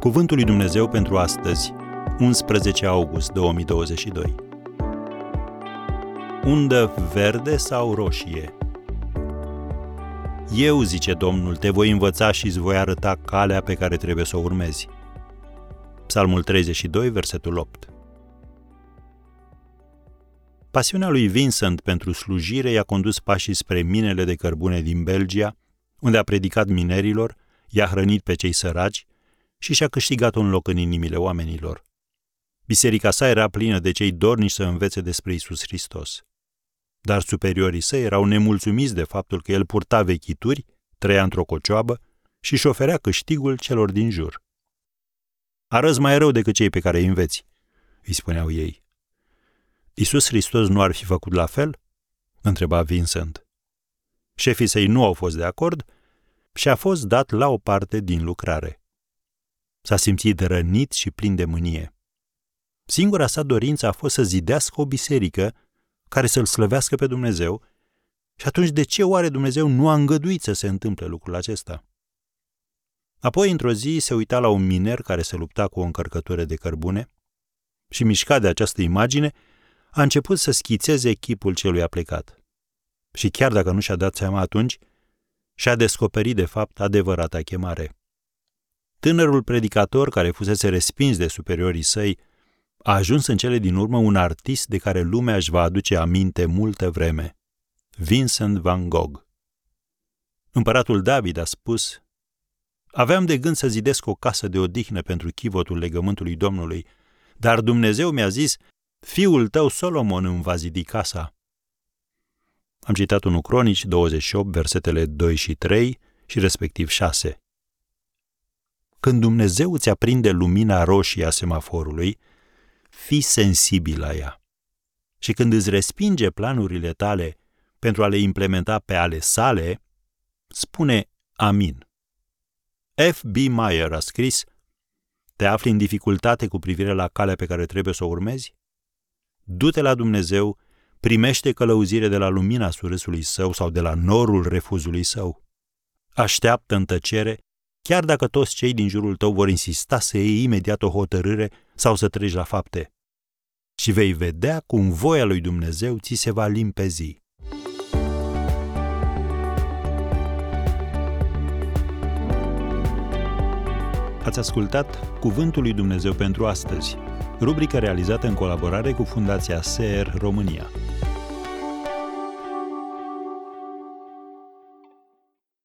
Cuvântul lui Dumnezeu pentru astăzi, 11 august 2022. Undă verde sau roșie? Eu, zice Domnul, te voi învăța și îți voi arăta calea pe care trebuie să o urmezi. Psalmul 32, versetul 8. Pasiunea lui Vincent pentru slujire i-a condus pașii spre minele de cărbune din Belgia, unde a predicat minerilor, i-a hrănit pe cei săraci și și-a câștigat un loc în inimile oamenilor. Biserica sa era plină de cei dornici să învețe despre Isus Hristos. Dar superiorii săi erau nemulțumiți de faptul că el purta vechituri, trăia într-o cocioabă și își oferea câștigul celor din jur. Arăți mai rău decât cei pe care îi înveți, îi spuneau ei. Isus Hristos nu ar fi făcut la fel? întreba Vincent. Șefii săi nu au fost de acord și a fost dat la o parte din lucrare. S-a simțit rănit și plin de mânie. Singura sa dorință a fost să zidească o biserică care să-L slăvească pe Dumnezeu și atunci de ce oare Dumnezeu nu a îngăduit să se întâmple lucrul acesta? Apoi, într-o zi, se uita la un miner care se lupta cu o încărcătură de cărbune și, mișcat de această imagine, a început să schițeze echipul celui a plecat. Și chiar dacă nu și-a dat seama atunci, și-a descoperit de fapt adevărata chemare. Tânărul predicator care fusese respins de superiorii săi a ajuns în cele din urmă un artist de care lumea își va aduce aminte multă vreme. Vincent van Gogh. Împăratul David a spus, Aveam de gând să zidesc o casă de odihnă pentru chivotul legământului Domnului, dar Dumnezeu mi-a zis, fiul tău Solomon îmi va zidi casa. Am citat 1 Cronici 28, versetele 2 și 3 și respectiv 6. Când Dumnezeu îți aprinde lumina roșie a semaforului, fii sensibil la ea. Și când îți respinge planurile tale pentru a le implementa pe ale sale, spune amin. F. B. Meyer a scris Te afli în dificultate cu privire la calea pe care trebuie să o urmezi? Du-te la Dumnezeu, primește călăuzire de la lumina surâsului său sau de la norul refuzului său. Așteaptă în tăcere chiar dacă toți cei din jurul tău vor insista să iei imediat o hotărâre sau să treci la fapte. Și vei vedea cum voia lui Dumnezeu ți se va limpezi. Ați ascultat Cuvântul lui Dumnezeu pentru astăzi, rubrica realizată în colaborare cu Fundația SER România.